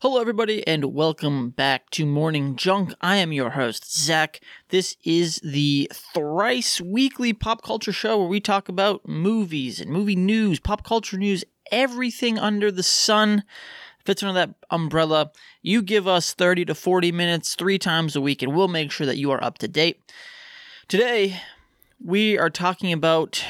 Hello, everybody, and welcome back to Morning Junk. I am your host, Zach. This is the thrice weekly pop culture show where we talk about movies and movie news, pop culture news, everything under the sun fits under that umbrella. You give us 30 to 40 minutes three times a week, and we'll make sure that you are up to date. Today, we are talking about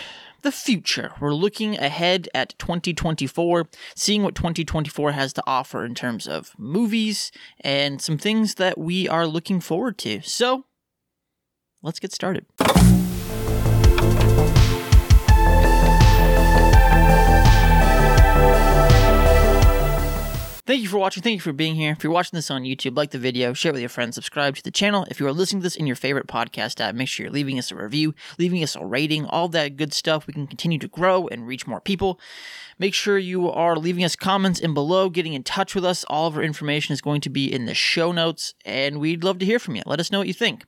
the future. We're looking ahead at 2024, seeing what 2024 has to offer in terms of movies and some things that we are looking forward to. So, let's get started. Thank you for watching. Thank you for being here. If you're watching this on YouTube, like the video, share with your friends, subscribe to the channel. If you are listening to this in your favorite podcast app, make sure you're leaving us a review, leaving us a rating, all that good stuff. We can continue to grow and reach more people. Make sure you are leaving us comments in below, getting in touch with us. All of our information is going to be in the show notes, and we'd love to hear from you. Let us know what you think.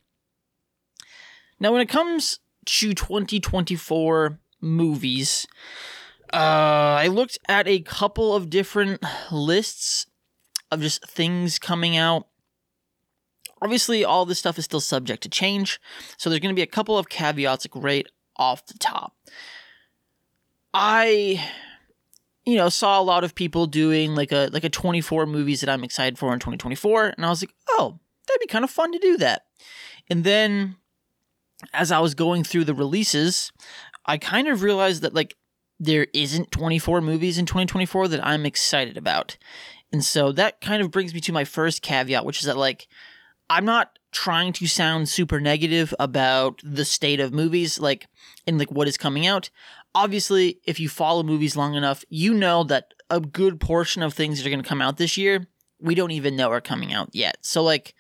Now, when it comes to 2024 movies, uh, I looked at a couple of different lists of just things coming out. Obviously, all this stuff is still subject to change, so there's going to be a couple of caveats right off the top. I you know, saw a lot of people doing like a like a 24 movies that I'm excited for in 2024 and I was like, "Oh, that'd be kind of fun to do that." And then as I was going through the releases, I kind of realized that like there isn't 24 movies in 2024 that I'm excited about. And so that kind of brings me to my first caveat, which is that, like, I'm not trying to sound super negative about the state of movies, like, and like what is coming out. Obviously, if you follow movies long enough, you know that a good portion of things that are going to come out this year, we don't even know are coming out yet. So, like,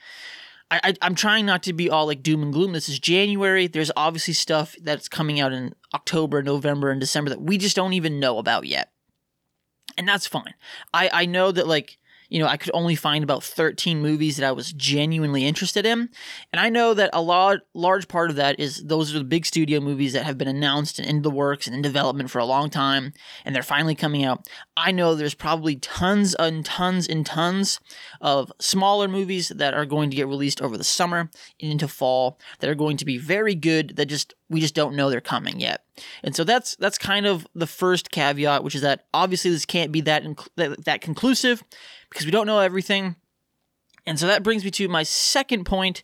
I, I am trying not to be all like doom and gloom. This is January. There's obviously stuff that's coming out in October, November, and December that we just don't even know about yet, and that's fine. I I know that like you know, I could only find about 13 movies that I was genuinely interested in. And I know that a lot, large part of that is those are the big studio movies that have been announced and in the works and in development for a long time, and they're finally coming out. I know there's probably tons and tons and tons of smaller movies that are going to get released over the summer and into fall that are going to be very good that just we just don't know they're coming yet. And so that's that's kind of the first caveat, which is that obviously this can't be that inc- that, that conclusive because we don't know everything. And so that brings me to my second point,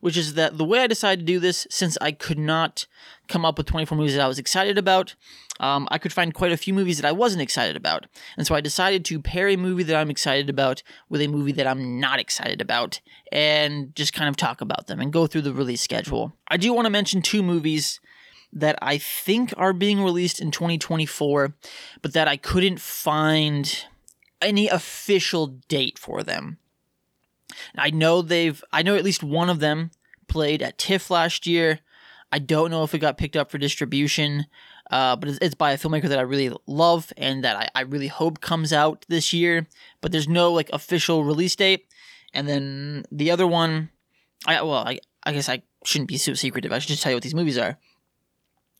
which is that the way I decided to do this, since I could not come up with 24 movies that I was excited about, um, I could find quite a few movies that I wasn't excited about. And so I decided to pair a movie that I'm excited about with a movie that I'm not excited about and just kind of talk about them and go through the release schedule. I do want to mention two movies that I think are being released in 2024, but that I couldn't find any official date for them. I know they've I know at least one of them played at TIFF last year. I don't know if it got picked up for distribution, uh, but it's, it's, by a filmmaker that I really love and that I, I really hope comes out this year. But there's no like official release date. And then the other one, I well, I, I guess I shouldn't be so secretive. I should just tell you what these movies are.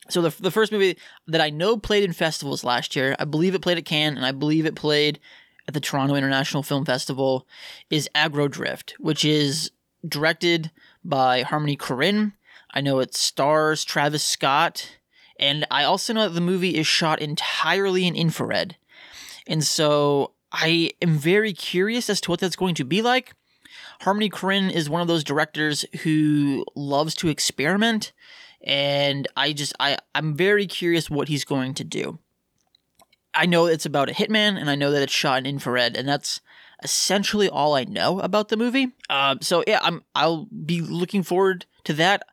So the the first movie that I know played in festivals last year, I believe it played at Cannes, and I believe it played at the Toronto International Film Festival is Aggro Dr1ft, which is directed by Harmony Korine. I know it stars Travis Scott, and I also know that the movie is shot entirely in infrared. And so I am very curious as to what that's going to be like. Harmony Korine is one of those directors who loves to experiment, and I just I I'm very curious what he's going to do. I know it's about a hitman, and I know that it's shot in infrared, and that's essentially all I know about the movie. Uh, so yeah, I'm I'll be looking forward to that.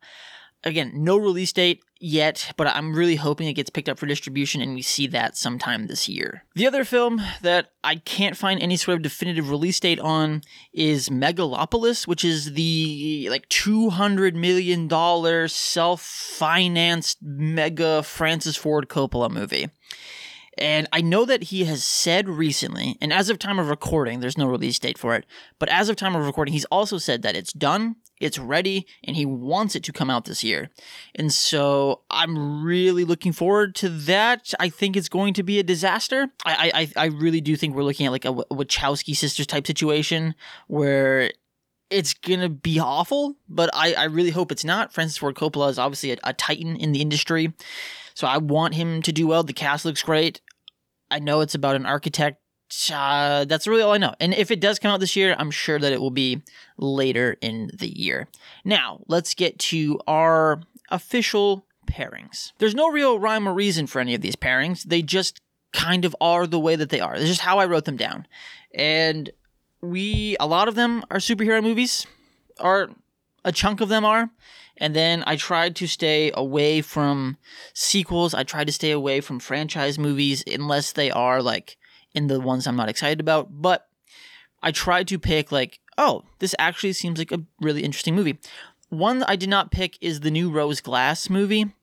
Again, no release date yet, but I'm really hoping it gets picked up for distribution and we see that sometime this year. The other film that I can't find any sort of definitive release date on is Megalopolis, which is the like 200 million dollar self-financed mega Francis Ford Coppola movie. And I know that he has said recently, and as of time of recording, there's no release date for it, but as of time of recording, he's also said that it's done, it's ready, and he wants it to come out this year. And so I'm really looking forward to that. I think it's going to be a disaster. I I, I really do think we're looking at like a Wachowski sisters type situation where it's gonna be awful, but I, I really hope it's not. Francis Ford Coppola is obviously a, a titan in the industry, so I want him to do well. The cast looks great. I know it's about an architect. Uh, that's really all I know. And if it does come out this year, I'm sure that it will be later in the year. Now, let's get to our official pairings. There's no real rhyme or reason for any of these pairings. They just kind of are the way that they are. It's just how I wrote them down. And we, a lot of them are superhero movies, or a chunk of them are. And then I tried to stay away from sequels. I tried to stay away from franchise movies unless they are like in the ones I'm not excited about. But I tried to pick like, oh, this actually seems like a really interesting movie. One I did not pick is the new Rose Glass movie,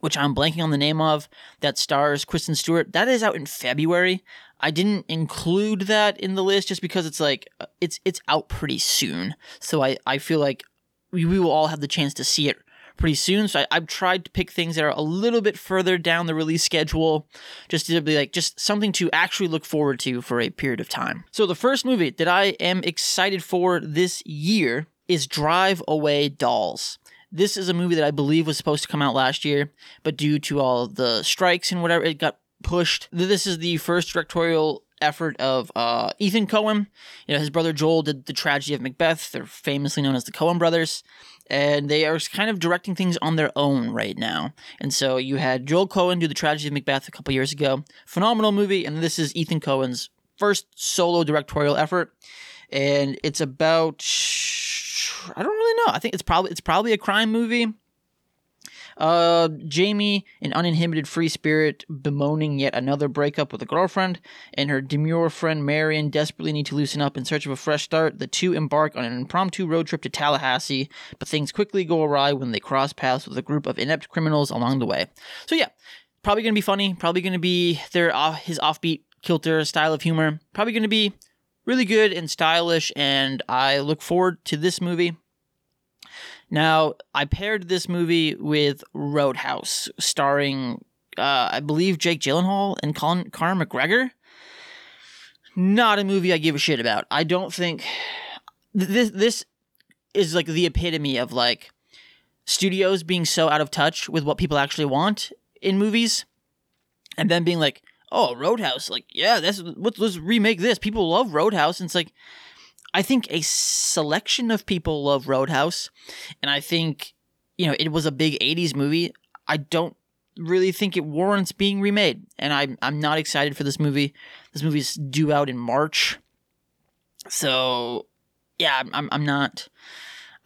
which I'm blanking on the name of, that stars Kristen Stewart. That is out in February. I didn't include that in the list just because it's like it's it's out pretty soon. So I, I feel like we, we will all have the chance to see it pretty soon. So I, I've tried to pick things that are a little bit further down the release schedule, just to be like just something to actually look forward to for a period of time. So the first movie that I am excited for this year is Drive Away Dolls. This is a movie that I believe was supposed to come out last year, but due to all the strikes and whatever, it got pushed. This is the first directorial effort of uh, Ethan Coen. You know, his brother Joel did the tragedy of Macbeth. They're famously known as the Coen brothers, and they are kind of directing things on their own right now. And so you had Joel Coen do the tragedy of Macbeth a couple years ago, phenomenal movie, and this is Ethan Coen's first solo directorial effort, and it's about I don't really know. I think it's probably it's probably a crime movie. Uh, Jamie, an uninhibited free spirit, bemoaning yet another breakup with a girlfriend, and her demure friend Marion desperately need to loosen up in search of a fresh start. The two embark on an impromptu road trip to Tallahassee, but things quickly go awry when they cross paths with a group of inept criminals along the way. So yeah, probably gonna be funny. Probably gonna be their off, his offbeat kilter style of humor. Probably gonna be really good and stylish, and I look forward to this movie. Now, I paired this movie with Roadhouse, starring, uh, I believe, Jake Gyllenhaal and Colin Conor McGregor. Not a movie I give a shit about. I don't think this this is like the epitome of like studios being so out of touch with what people actually want in movies, and then being like, "Oh, Roadhouse, like yeah, that's let's, let's remake this." People love Roadhouse, and it's like I think a selection of people love Roadhouse, and I think you know it was a big '80s movie. I don't really think it warrants being remade, and I'm I'm not excited for this movie. This movie's due out in March, so yeah, I'm I'm not.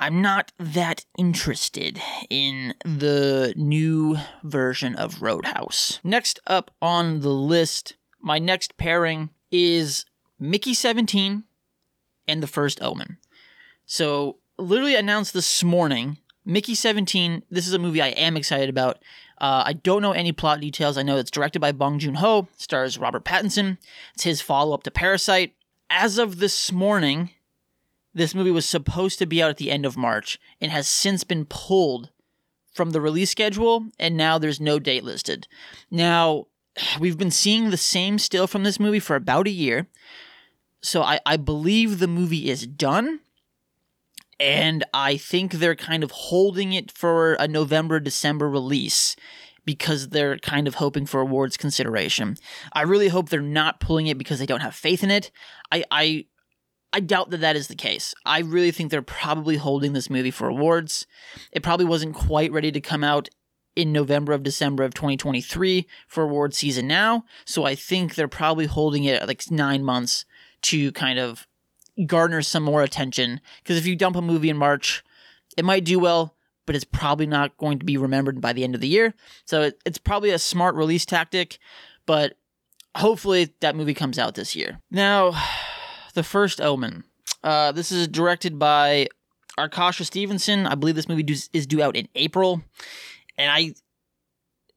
I'm not that interested in the new version of Roadhouse. Next up on the list, my next pairing is Mickey 17 and The First Omen. So, literally announced this morning, Mickey 17. This is a movie I am excited about. Uh, I don't know any plot details. I know it's directed by Bong Joon Ho, stars Robert Pattinson. It's his follow up to Parasite. As of this morning, this movie was supposed to be out at the end of March and has since been pulled from the release schedule, and now there's no date listed. Now, we've been seeing the same still from this movie for about a year so I, I believe the movie is done. And I think they're kind of holding it for a November, December release because they're kind of hoping for awards consideration. I really hope they're not pulling it because they don't have faith in it. I, I, I doubt that that is the case. I really think they're probably holding this movie for awards. It probably wasn't quite ready to come out in November of December of 2023 for award season now. So I think they're probably holding it like nine months to kind of garner some more attention. Because if you dump a movie in March, it might do well, but it's probably not going to be remembered by the end of the year. So it, it's probably a smart release tactic, but hopefully that movie comes out this year. Now, The First Omen. Uh, this is directed by Arkasha Stevenson. I believe this movie is due out in April, and I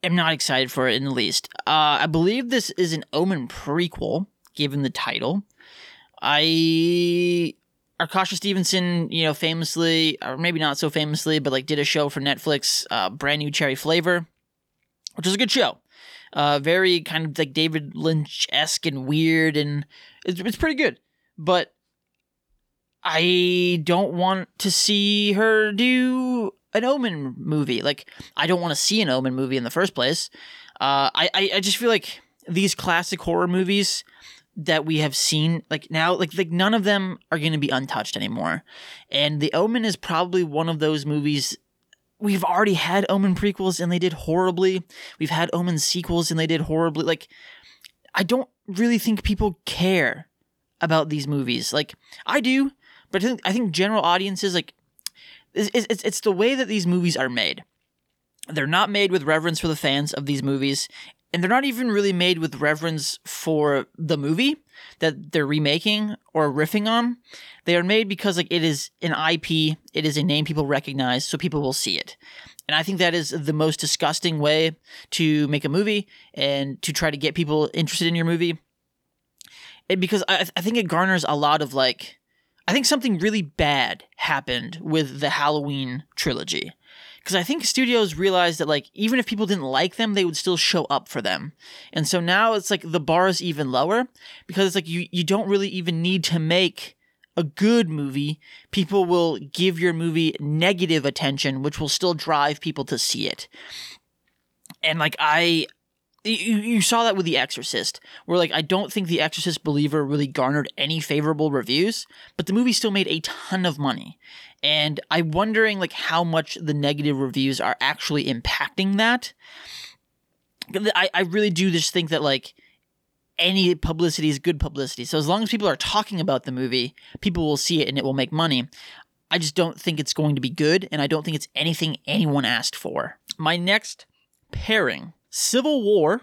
am not excited for it in the least. Uh, I believe this is an Omen prequel, given the title. I Arkasha Stevenson, you know, famously, or maybe not so famously, but like did a show for Netflix, uh, brand new Cherry Flavor, which is a good show. Uh, very kind of like David Lynch esque and weird, and it's, it's pretty good. But I don't want to see her do an Omen movie. Like, I don't want to see an Omen movie in the first place. Uh, I, I, I just feel like these classic horror movies that we have seen like now like like none of them are going to be untouched anymore. And the omen is probably one of those movies we've already had omen prequels and they did horribly. We've had omen sequels and they did horribly. Like i don't really think people care about these movies. Like i do but i think i think general audiences like it's, it's, it's the way that these movies are made. They're not made with reverence for the fans of these movies and they're not even really made with reverence for the movie that they're remaking or riffing on. They are made because like it is an IP, it is a name people recognize, so people will see it. And I think that is the most disgusting way to make a movie and to try to get people interested in your movie. Because I, I think it garners a lot of like, I think something really bad happened with the Halloween trilogy because I think studios realized that like even if people didn't like them, they would still show up for them. And so now it's like the bar is even lower because it's like you you don't really even need to make a good movie. People will give your movie negative attention, which will still drive people to see it. And like I you, you saw that with The Exorcist, where like I don't think The Exorcist Believer really garnered any favorable reviews, but the movie still made a ton of money and I'm wondering like how much the negative reviews are actually impacting that. I, I really do just think that like any publicity is good publicity. So as long as people are talking about the movie, people will see it and it will make money. I just don't think it's going to be good, and I don't think it's anything anyone asked for. My next pairing Civil War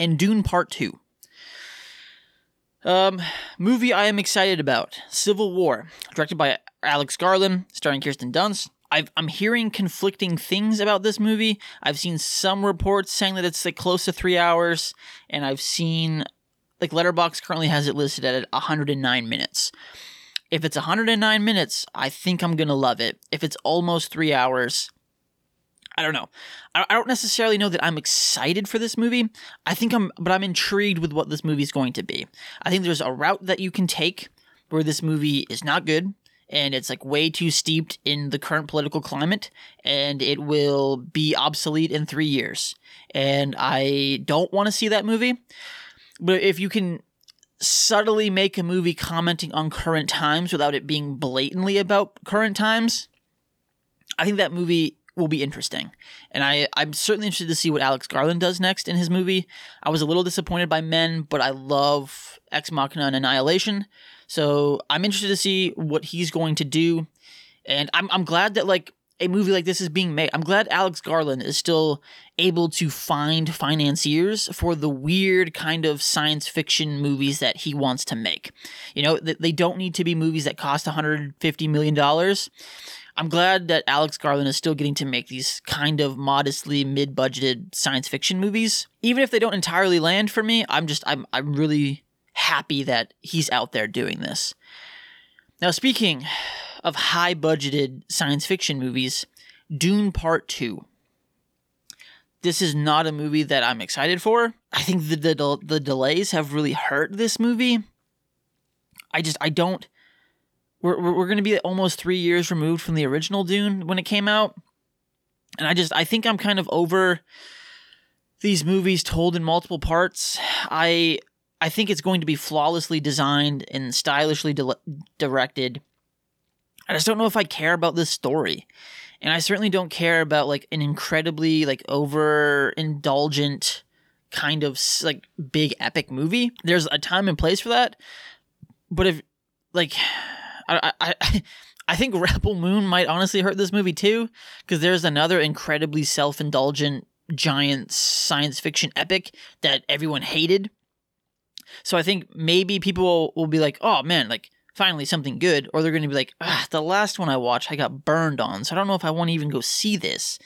and Dune Part 2. Um, movie I am excited about Civil War, directed by Alex Garland, starring Kirsten Dunst. i am hearing conflicting things about this movie. I've seen some reports saying that it's like close to three hours, and I've seen like Letterboxd currently has it listed at 109 minutes. If it's 109 minutes, I think I'm gonna love it. If it's almost three hours, I don't know. I don't necessarily know that I'm excited for this movie. I think I'm, but I'm intrigued with what this movie is going to be. I think there's a route that you can take where this movie is not good and it's like way too steeped in the current political climate and it will be obsolete in three years. And I don't want to see that movie. But if you can subtly make a movie commenting on current times without it being blatantly about current times, I think that movie will be interesting. And I, I'm certainly interested to see what Alex Garland does next in his movie. I was a little disappointed by Men, but I love Ex Machina and Annihilation. So I'm interested to see what he's going to do. And I'm, I'm glad that like a movie like this is being made. I'm glad Alex Garland is still able to find financiers for the weird kind of science fiction movies that he wants to make. You know, they don't need to be movies that cost 150 million dollars. I'm glad that Alex Garland is still getting to make these kind of modestly mid-budgeted science fiction movies. Even if they don't entirely land for me, I'm just I'm I'm really happy that he's out there doing this. Now, speaking of high budgeted science fiction movies, Dune Part 2. This is not a movie that I'm excited for. I think the, the, the delays have really hurt this movie. I just, I don't. We're, we're going to be almost three years removed from the original Dune when it came out. And I just, I think I'm kind of over these movies told in multiple parts. I I think it's going to be flawlessly designed and stylishly di- directed. I just don't know if I care about this story. And I certainly don't care about like an incredibly like over indulgent kind of like big epic movie. There's a time and place for that. But if like I I I think Rebel Moon might honestly hurt this movie too because there's another incredibly self-indulgent giant science fiction epic that everyone hated so I think maybe people will, will be like, oh man, like finally something good, or they're going to be like, ah, the last one I watched, I got burned on, so I don't know if I want to even go see this.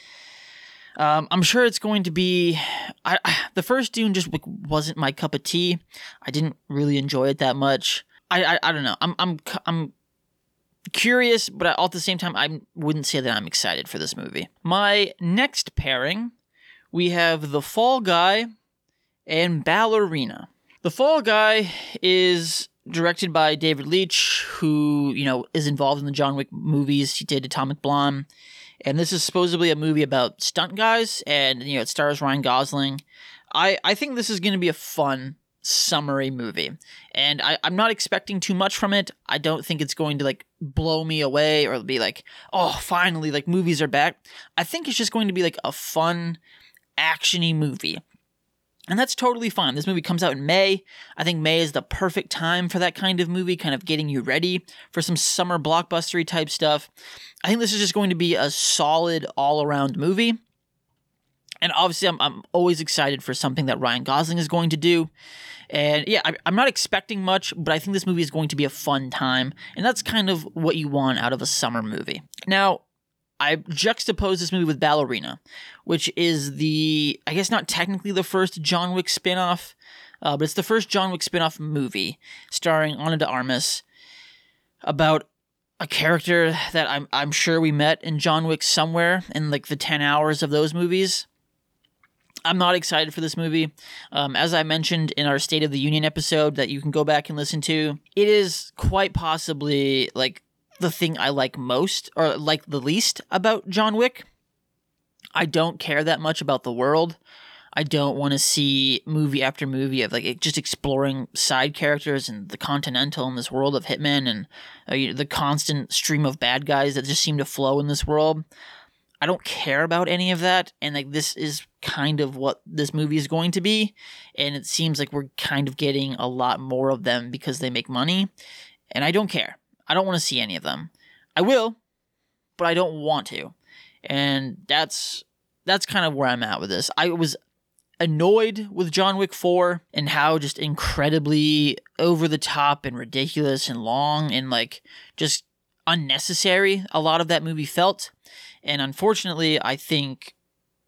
Um, I'm sure it's going to be. I, I, the first Dune just wasn't my cup of tea. I didn't really enjoy it that much. I, I, I don't know. I'm I'm I'm curious, but at the same time, I wouldn't say that I'm excited for this movie. My next pairing, we have The Fall Guy and Ballerina. The Fall Guy is directed by David Leitch, who, you know, is involved in the John Wick movies. He did Atomic Blonde. And this is supposedly a movie about stunt guys, and, you know, it stars Ryan Gosling. I, I think this is going to be a fun summary movie. And I, I'm not expecting too much from it. I don't think it's going to like blow me away or be like, oh, finally, like movies are back. I think it's just going to be like a fun, actiony movie. And that's totally fine. This movie comes out in May. I think May is the perfect time for that kind of movie, kind of getting you ready for some summer blockbustery type stuff. I think this is just going to be a solid all around movie. And obviously, I'm, I'm always excited for something that Ryan Gosling is going to do. And yeah, I, I'm not expecting much, but I think this movie is going to be a fun time. And that's kind of what you want out of a summer movie. Now, I juxtapose this movie with Ballerina, which is the, I guess not technically the first John Wick spinoff, uh, but it's the first John Wick spinoff movie starring Ana de Armas about a character that I'm, I'm sure we met in John Wick somewhere in like the 10 hours of those movies. I'm not excited for this movie. Um, as I mentioned in our State of the Union episode that you can go back and listen to, it is quite possibly like the thing I like most or like the least about John Wick. I don't care that much about the world. I don't want to see movie after movie of like just exploring side characters and the Continental and this world of Hitman and uh, the constant stream of bad guys that just seem to flow in this world. I don't care about any of that, and like this is kind of what this movie is going to be, and it seems like we're kind of getting a lot more of them because they make money, and I don't care. I don't want to see any of them. I will, but I don't want to, and that's that's kind of where I'm at with this. I was annoyed with John Wick 4 and how just incredibly over the top and ridiculous and long and like just unnecessary a lot of that movie felt. And unfortunately, I think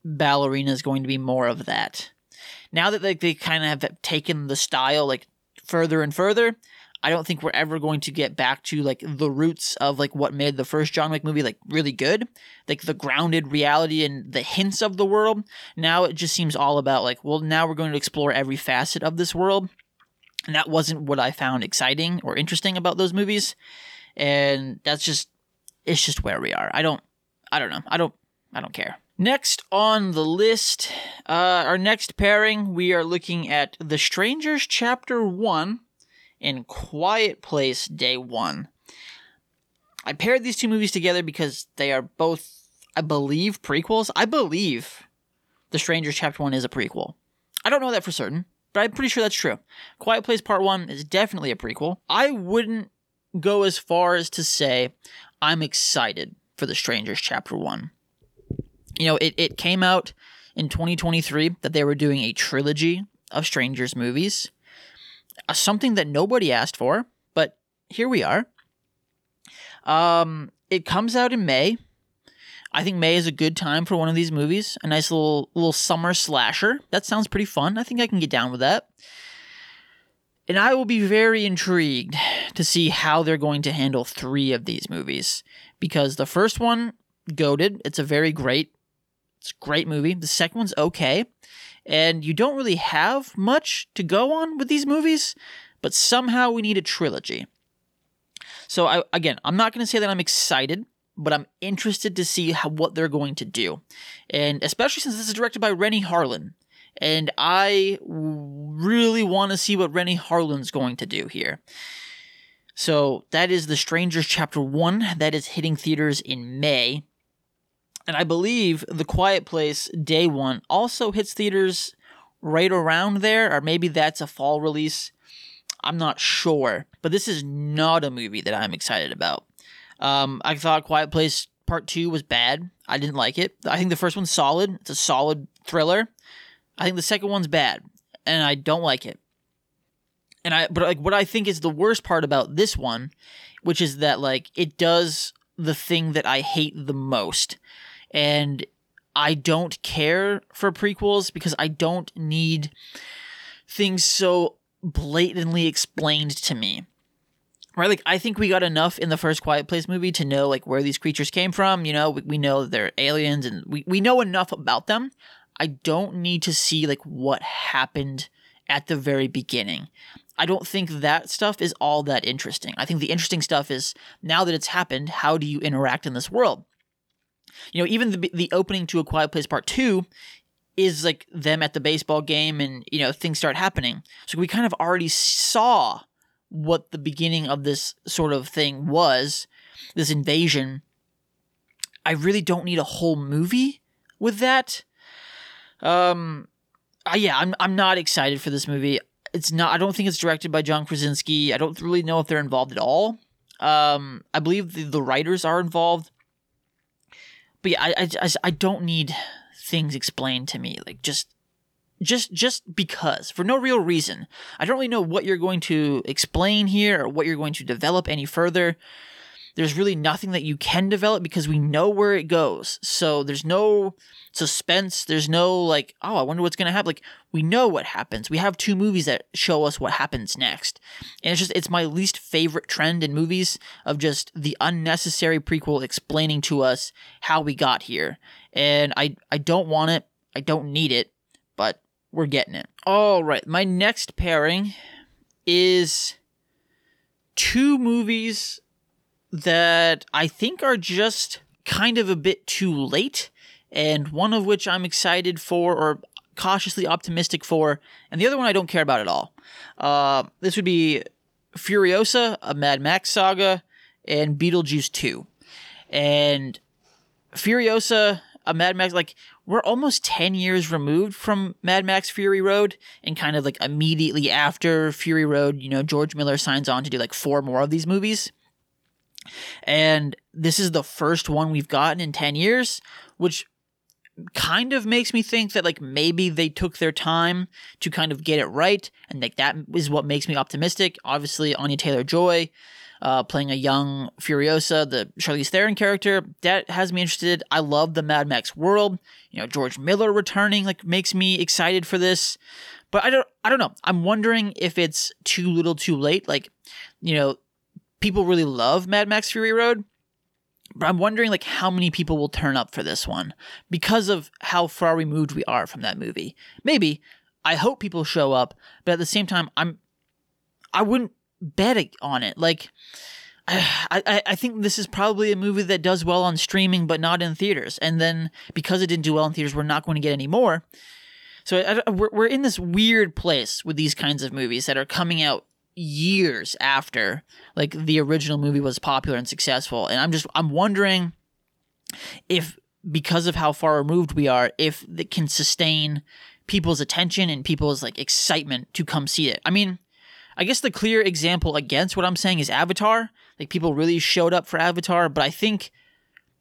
Ballerina is going to be more of that. Now that like, they kind of have taken the style like further and further, I don't think we're ever going to get back to like the roots of like what made the first John Wick movie like really good, like the grounded reality and the hints of the world. Now it just seems all about like, well, now we're going to explore every facet of this world. And that wasn't what I found exciting or interesting about those movies. And that's just it's just where we are. I don't I don't know. I don't I don't care. Next on the list, uh, our next pairing, we are looking at The Strangers Chapter 1 and Quiet Place Day 1. I paired these two movies together because they are both, I believe, prequels. I believe The Strangers Chapter 1 is a prequel. I don't know that for certain, but I'm pretty sure that's true. Quiet Place Part 1 is definitely a prequel. I wouldn't go as far as to say I'm excited for The Strangers Chapter 1. You know, it, it came out in 2023 that they were doing a trilogy of Strangers movies. Uh, something that nobody asked for, but here we are. Um, it comes out in May. I think May is a good time for one of these movies. A nice little little summer slasher. That sounds pretty fun. I think I can get down with that. And I will be very intrigued to see how they're going to handle three of these movies because the first one, goaded. It's a very great, it's a great movie. The second one's okay, and you don't really have much to go on with these movies, but somehow we need a trilogy. So I again, I'm not going to say that I'm excited, but I'm interested to see how, what they're going to do, and especially since this is directed by Renny Harlin, and I really want to see what Renny Harlin's going to do here. So that is The Strangers Chapter 1. That is hitting theaters in May. And I believe The Quiet Place Day 1 also hits theaters right around there, or maybe that's a fall release. I'm not sure. But this is not a movie that I'm excited about. Um, I thought Quiet Place Part 2 was bad. I didn't like it. I think the first one's solid. It's a solid thriller. I think the second one's bad, and I don't like it and I but like what I think is the worst part about this one, which is that like it does the thing that I hate the most. And I don't care for prequels because I don't need things so blatantly explained to me. right like i think we got enough in the first quiet place movie to know like where these creatures came from you know we, we know they're aliens and we, we know enough about them i don't need to see like what happened at the very beginning i don't think that stuff is all that interesting i think the interesting stuff is now that it's happened how do you interact in this world you know even the, the opening to a quiet place part 2 is like them at the baseball game and you know things start happening so we kind of already saw what the beginning of this sort of thing was, this invasion. I really don't need a whole movie with that. Um, uh, yeah, I'm I'm not excited for this movie. It's not. I don't think it's directed by John Krasinski. I don't really know if they're involved at all. Um, I believe the, the writers are involved, but yeah, I, I I don't need things explained to me. Like just just just because for no real reason i don't really know what you're going to explain here or what you're going to develop any further there's really nothing that you can develop because we know where it goes. So there's no suspense. There's no like oh i wonder what's going to happen. Like we know what happens. We have two movies that show us what happens next. And it's just it's my least favorite trend in movies of just the unnecessary prequel explaining to us how we got here. And i i don't want it. I don't need it but we're getting it. All right, my next pairing is two movies that I think are just kind of a bit too late, and one of which I'm excited for or cautiously optimistic for, and the other one I don't care about at all. Uh, this would be Furiosa, a Mad Max saga, and Beetlejuice 2. And Furiosa, a Mad Max, like we're almost 10 years removed from Mad Max Fury Road and kind of like immediately after Fury Road, you know, George Miller signs on to do like four more of these movies. And this is the first one we've gotten in 10 years, which kind of makes me think that like maybe they took their time to kind of get it right and like that is what makes me optimistic. Obviously, Anya Taylor-Joy uh, playing a young Furiosa, the Charlize Theron character. That has me interested. I love the Mad Max world. You know, George Miller returning like makes me excited for this. But I don't I don't know. I'm wondering if it's too little too late. Like, you know, people really love Mad Max Fury Road. But I'm wondering like how many people will turn up for this one because of how far removed we are from that movie. Maybe I hope people show up, but at the same time I'm I wouldn't bet on it. Like, I, I, I think this is probably a movie that does well on streaming, but not in theaters. And then because it didn't do well in theaters, we're not going to get any more. So I, we're, we're in this weird place with these kinds of movies that are coming out years after like the original movie was popular and successful. And I'm just, I'm wondering if because of how far removed we are, if it can sustain people's attention and people's like excitement to come see it. I mean, I guess the clear example against what I'm saying is Avatar. Like people really showed up for Avatar, but I think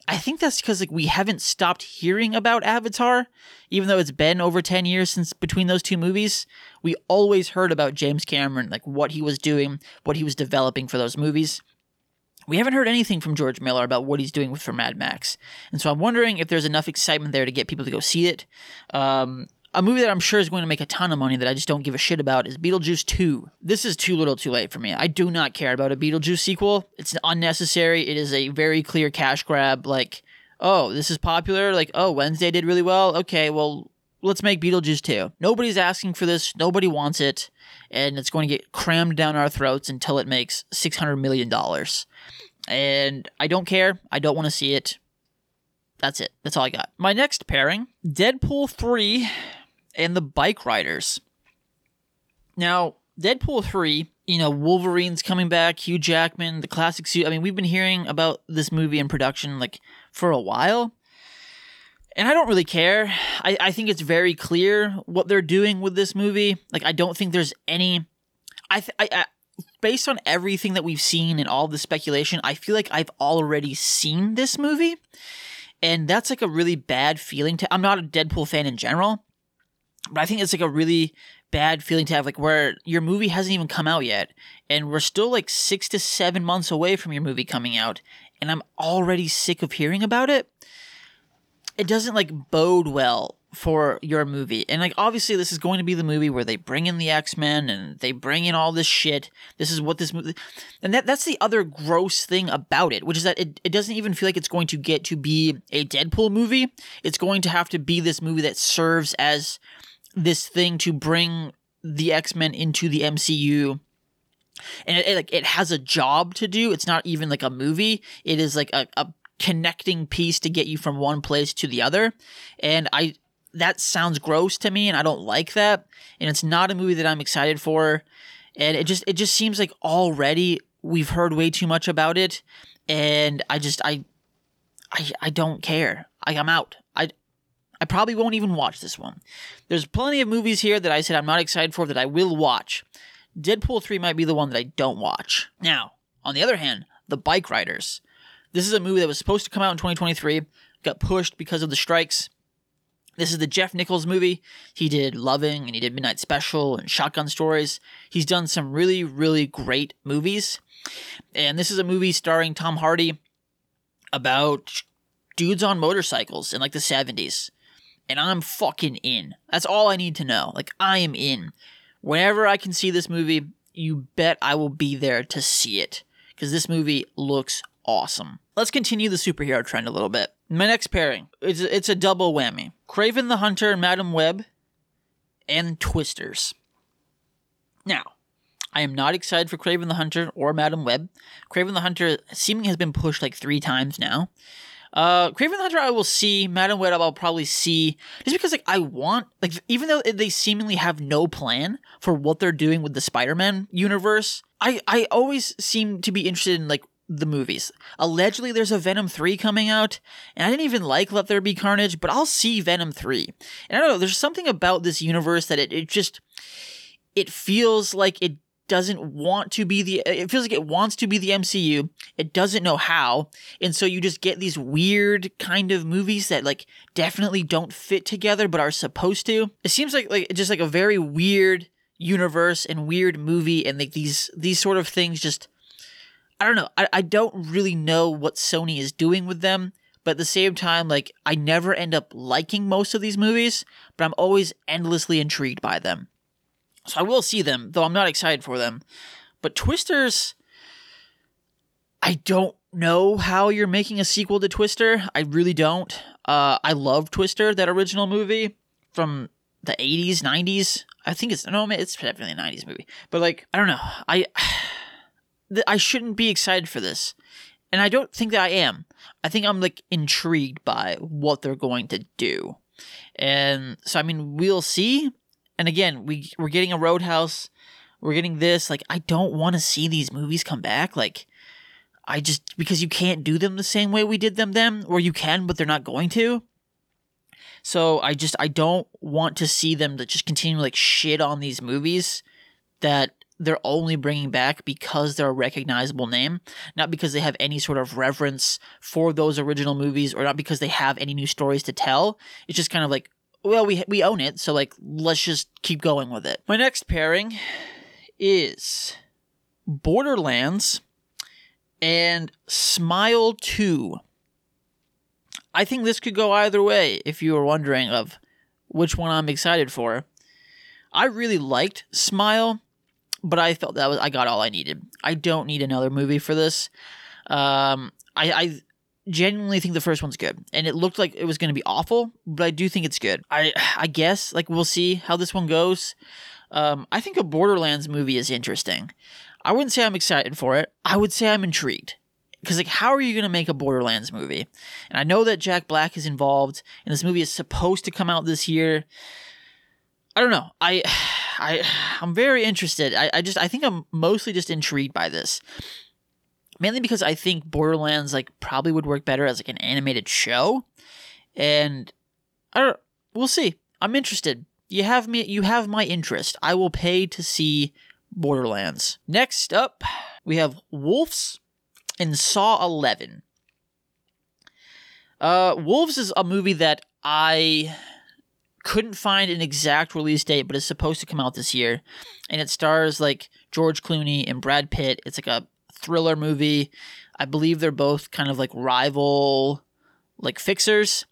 I think that's because like we haven't stopped hearing about Avatar, even though it's been over ten years since between those two movies. We always heard about James Cameron, like what he was doing, what he was developing for those movies. We haven't heard anything from George Miller about what he's doing for Mad Max, and so I'm wondering if there's enough excitement there to get people to go see it. Um, a movie that I'm sure is going to make a ton of money that I just don't give a shit about is Beetlejuice 2. This is too little too late for me. I do not care about a Beetlejuice sequel. It's unnecessary. It is a very clear cash grab. Like, oh, this is popular. Like, oh, Wednesday did really well. Okay, well, let's make Beetlejuice 2. Nobody's asking for this. Nobody wants it. And it's going to get crammed down our throats until it makes $600 million. And I don't care. I don't want to see it. That's it. That's all I got. My next pairing Deadpool 3 and the Bike Riders. Now, Deadpool 3, you know, Wolverine's coming back, Hugh Jackman, the classic suit. I mean, we've been hearing about this movie in production like for a while. And I don't really care. I, I think it's very clear what they're doing with this movie. Like, I don't think there's any. I, th- I, I based on everything that we've seen and all the speculation, I feel like I've already seen this movie. And that's like a really bad feeling to. I'm not a Deadpool fan in general, but I think it's like a really bad feeling to have, like where your movie hasn't even come out yet, and we're still like six to seven months away from your movie coming out, and I'm already sick of hearing about it. It doesn't like bode well for your movie. And like obviously this is going to be the movie where they bring in the X-Men and they bring in all this shit. This is what this movie and that that's the other gross thing about it, which is that it, it doesn't even feel like it's going to get to be a Deadpool movie. It's going to have to be this movie that serves as this thing to bring the X-Men into the MCU and it, it, like it has a job to do. It's not even like a movie. It is like a, a connecting piece to get you from one place to the other. And I that sounds gross to me and I don't like that. And it's not a movie that I'm excited for. And it just it just seems like already we've heard way too much about it and I just I I I don't care. I, I'm out. I probably won't even watch this one. There's plenty of movies here that I said I'm not excited for that I will watch. Deadpool 3 might be the one that I don't watch. Now, on the other hand, The Bike Riders. This is a movie that was supposed to come out in 2023, got pushed because of the strikes. This is the Jeff Nichols movie. He did Loving and he did Midnight Special and Shotgun Stories. He's done some really, really great movies. And this is a movie starring Tom Hardy about dudes on motorcycles in like the 70s. And I'm fucking in. That's all I need to know. Like, I am in. Whenever I can see this movie, you bet I will be there to see it. Because this movie looks awesome. Let's continue the superhero trend a little bit. My next pairing, it's, it's a double whammy. Kraven the Hunter and Madame Web and Twisters. Now, I am not excited for Kraven the Hunter or Madame Web. Kraven the Hunter seemingly has been pushed like three times now. Uh, Kraven the Hunter, I will see. Madame Web, I'll probably see. Just because, like, I want, like, even though they seemingly have no plan for what they're doing with the Spider-Man universe, I I always seem to be interested in like the movies. Allegedly, there's a Venom 3 coming out, and I didn't even like Let There Be Carnage, but I'll see Venom 3. And I don't know, there's something about this universe that it, it just, it feels like it doesn't want to be the, it feels like it wants to be the MCU. It doesn't know how. And so you just get these weird kind of movies that like definitely don't fit together, but are supposed to. It seems like, like, just like a very weird universe and weird movie, and like these, these sort of things just, I don't know. I, I don't really know what Sony is doing with them, but at the same time, like I never end up liking most of these movies, but I'm always endlessly intrigued by them. So I will see them, though I'm not excited for them. But Twisters, I don't know how you're making a sequel to Twister. I really don't. Uh, I love Twister, that original movie from the 80s, 90s. I think it's no, it's definitely a 90s movie. But like, I don't know. I I shouldn't be excited for this. And I don't think that I am. I think I'm like intrigued by what they're going to do. And so I mean, we'll see. And again, we we're getting a Roadhouse. We're getting this. Like I don't want to see these movies come back. Like I just because you can't do them the same way we did them then, or you can, but they're not going to. So I just I don't want to see them to just continue like shit on these movies that they're only bringing back because they're a recognizable name, not because they have any sort of reverence for those original movies or not because they have any new stories to tell. It's just kind of like, well, we we own it, so like let's just keep going with it. My next pairing is Borderlands and Smile 2. I think this could go either way if you were wondering of which one I'm excited for. I really liked Smile but I felt that was I got all I needed. I don't need another movie for this. Um, I, I genuinely think the first one's good, and it looked like it was going to be awful, but I do think it's good. I I guess like we'll see how this one goes. Um, I think a Borderlands movie is interesting. I wouldn't say I'm excited for it. I would say I'm intrigued. Because like, how are you gonna make a Borderlands movie? And I know that Jack Black is involved, and this movie is supposed to come out this year. I don't know. I I I'm very interested. I, I just I think I'm mostly just intrigued by this. Mainly because I think Borderlands like probably would work better as like an animated show. And I don't we'll see. I'm interested. You have me you have my interest. I will pay to see Borderlands. Next up, we have Wolves and Saw 11. Uh Wolves is a movie that I couldn't find an exact release date, but it's supposed to come out this year. And it stars like George Clooney and Brad Pitt. It's like a thriller movie. I believe they're both kind of like rival like fixers.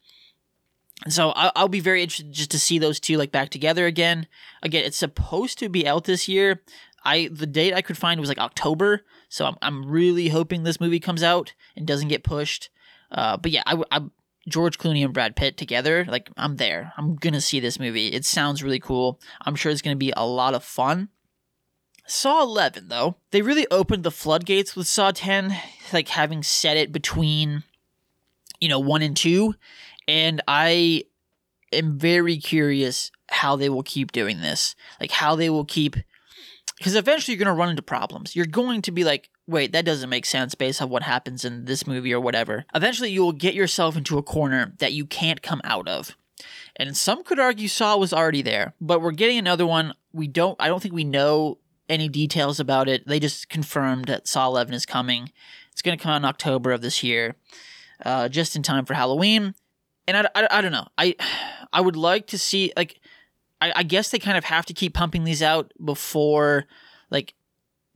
And so I'll be very interested just to see those two like back together again. Again, it's supposed to be out this year. I the date I could find was like October, so I'm I'm really hoping this movie comes out and doesn't get pushed. Uh, but yeah, I, I George Clooney and Brad Pitt together, like I'm there. I'm gonna see this movie. It sounds really cool. I'm sure it's gonna be a lot of fun. Saw 11 though, they really opened the floodgates with Saw 10, like having set it between, you know, one and two, and I am very curious how they will keep doing this, like how they will keep, because eventually you're gonna run into problems. You're going to be like, wait, that doesn't make sense based on what happens in this movie or whatever. Eventually, you will get yourself into a corner that you can't come out of. And some could argue Saw was already there, but we're getting another one. We don't, I don't think we know any details about it. They just confirmed that Saw 11 is coming. It's going to come out in October of this year, uh, just in time for Halloween. And I, I, I don't know. I, I would like to see, like, I, I guess they kind of have to keep pumping these out before, like,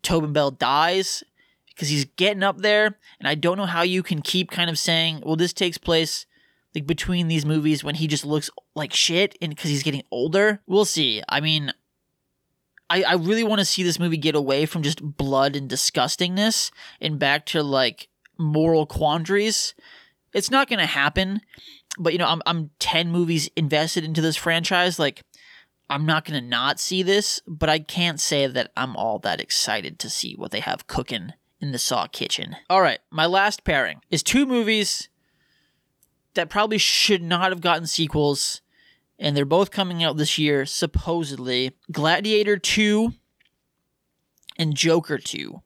Tobin Bell dies because he's getting up there, and I don't know how you can keep kind of saying, "Well, this takes place like between these movies when he just looks like shit," and because he's getting older. We'll see. I mean, I I really want to see this movie get away from just blood and disgustingness and back to like moral quandaries. It's not gonna happen, but you know, I'm I'm ten movies invested into this franchise, like. I'm not going to not see this, but I can't say that I'm all that excited to see what they have cooking in the Saw kitchen. All right, my last pairing is two movies that probably should not have gotten sequels, and they're both coming out this year, supposedly Gladiator 2 and Joker 2.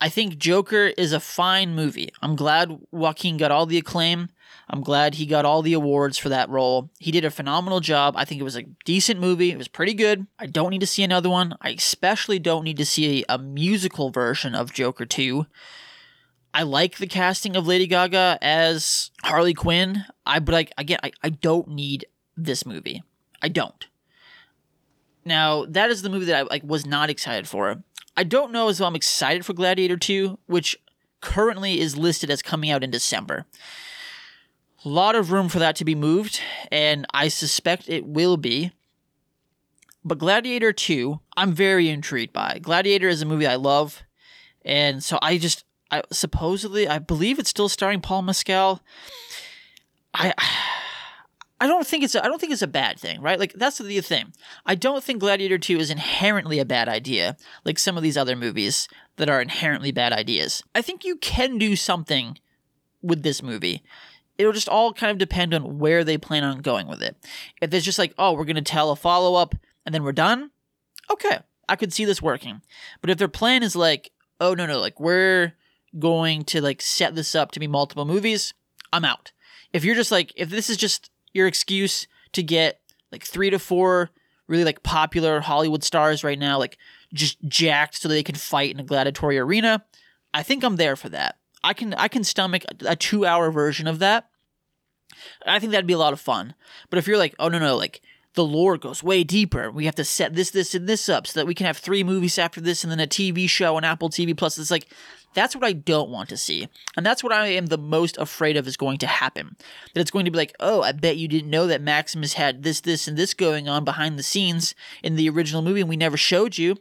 I think Joker is a fine movie. I'm glad Joaquin got all the acclaim. I'm glad he got all the awards for that role. He did a phenomenal job. I think it was a decent movie. It was pretty good. I don't need to see another one. I especially don't need to see a musical version of Joker 2. I like the casting of Lady Gaga as Harley Quinn. I but like again, I, I don't need this movie. I don't. Now, that is the movie that I like was not excited for. I don't know as though I'm excited for Gladiator 2, which currently is listed as coming out in December. A lot of room for that to be moved, and I suspect it will be. But Gladiator 2, I'm very intrigued by. Gladiator is a movie I love, and so I just I supposedly I believe it's still starring Paul Mescal. I I don't think it's a, I don't think it's a bad thing, right? Like that's the thing. I don't think Gladiator 2 is inherently a bad idea, like some of these other movies that are inherently bad ideas. I think you can do something with this movie. It'll just all kind of depend on where they plan on going with it. If there's just like, oh, we're going to tell a follow up and then we're done, okay, I could see this working. But if their plan is like, oh, no, no, like we're going to like set this up to be multiple movies, I'm out. If you're just like, if this is just your excuse to get like three to four really like popular Hollywood stars right now, like just jacked so they can fight in a gladiatory arena, I think I'm there for that. I can I can stomach a two hour version of that. I think that'd be a lot of fun. But if you're like, oh no no, like the lore goes way deeper. We have to set this, this, and this up so that we can have three movies after this and then a TV show on Apple TV Plus. It's like that's what I don't want to see. And that's what I am the most afraid of is going to happen. That it's going to be like, oh, I bet you didn't know that Maximus had this, this, and this going on behind the scenes in the original movie and we never showed you.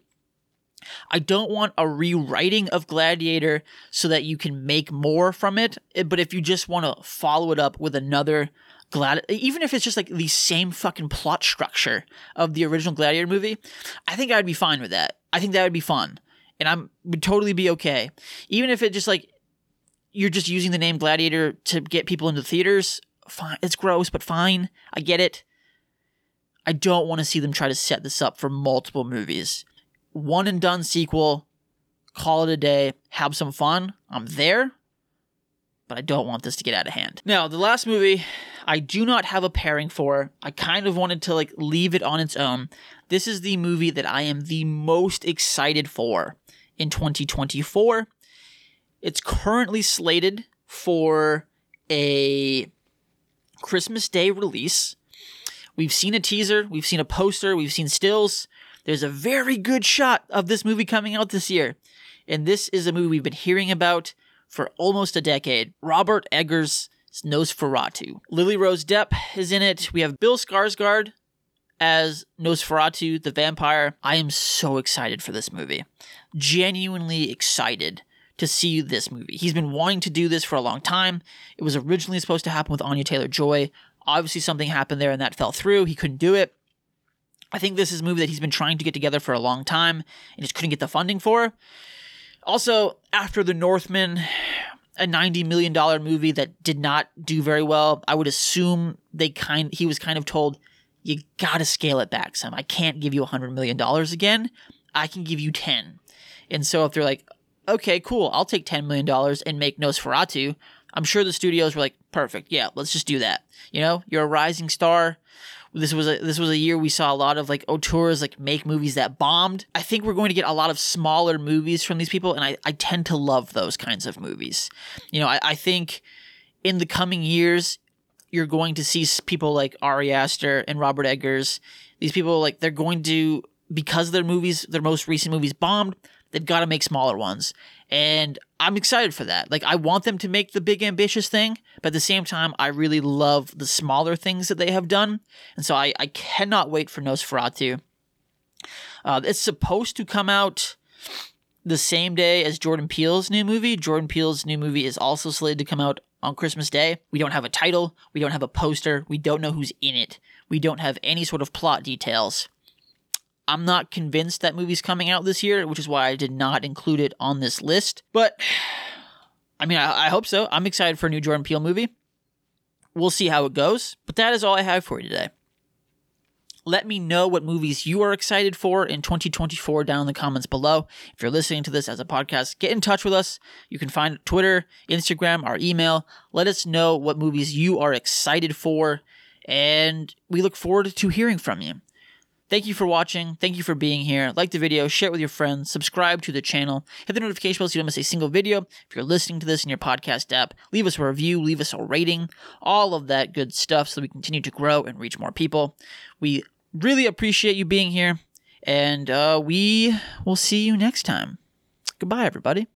I don't want a rewriting of Gladiator so that you can make more from it. Eh, but if you just want to follow it up with another Glad, even if it's just like the same fucking plot structure of the original Gladiator movie, I think I'd be fine with that. I think that would be fun, and I'm would totally be okay. Even if it just like you're just using the name Gladiator to get people into theaters, fine. It's gross, but fine. I get it. I don't want to see them try to set this up for multiple movies. One and done sequel, call it a day, have some fun. I'm there, but I don't want this to get out of hand. Now, the last movie I do not have a pairing for. I kind of wanted to like leave it on its own. This is the movie that I am the most excited for in 2024. It's currently slated for a Christmas Day release. We've seen a teaser, we've seen a poster, we've seen stills. There's a very good shot of this movie coming out this year. And this is a movie we've been hearing about for almost a decade. Robert Eggers Nosferatu. Lily Rose Depp is in it. We have Bill Skarsgård as Nosferatu, the vampire. I am so excited for this movie. Genuinely excited to see this movie. He's been wanting to do this for a long time. It was originally supposed to happen with Anya Taylor Joy. Obviously, something happened there and that fell through. He couldn't do it. I think this is a movie that he's been trying to get together for a long time and just couldn't get the funding for. Also, after The Northman, a $90 million movie that did not do very well, I would assume they kind he was kind of told, you gotta scale it back some. I can't give you $100 million again. I can give you 10. And so if they're like, okay, cool, I'll take $10 million and make Nosferatu, I'm sure the studios were like, perfect, yeah, let's just do that. You know, you're a rising star. This was a this was a year we saw a lot of like auteurs like make movies that bombed. I think we're going to get a lot of smaller movies from these people, and I, I tend to love those kinds of movies. You know, I, I think in the coming years, you're going to see people like Ari Aster and Robert Eggers. These people like they're going to because their movies, their most recent movies bombed, they've got to make smaller ones. And I'm excited for that. Like, I want them to make the big, ambitious thing, but at the same time, I really love the smaller things that they have done. And so I, I cannot wait for Nosferatu. Uh, it's supposed to come out the same day as Jordan Peele's new movie. Jordan Peele's new movie is also slated to come out on Christmas Day. We don't have a title, we don't have a poster, we don't know who's in it, we don't have any sort of plot details. I'm not convinced that movie's coming out this year, which is why I did not include it on this list. But I mean, I, I hope so. I'm excited for a new Jordan Peele movie. We'll see how it goes. But that is all I have for you today. Let me know what movies you are excited for in 2024 down in the comments below. If you're listening to this as a podcast, get in touch with us. You can find Twitter, Instagram, our email. Let us know what movies you are excited for, and we look forward to hearing from you. Thank you for watching. Thank you for being here. Like the video, share it with your friends, subscribe to the channel, hit the notification bell so you don't miss a single video. If you're listening to this in your podcast app, leave us a review, leave us a rating, all of that good stuff so we continue to grow and reach more people. We really appreciate you being here, and uh, we will see you next time. Goodbye, everybody.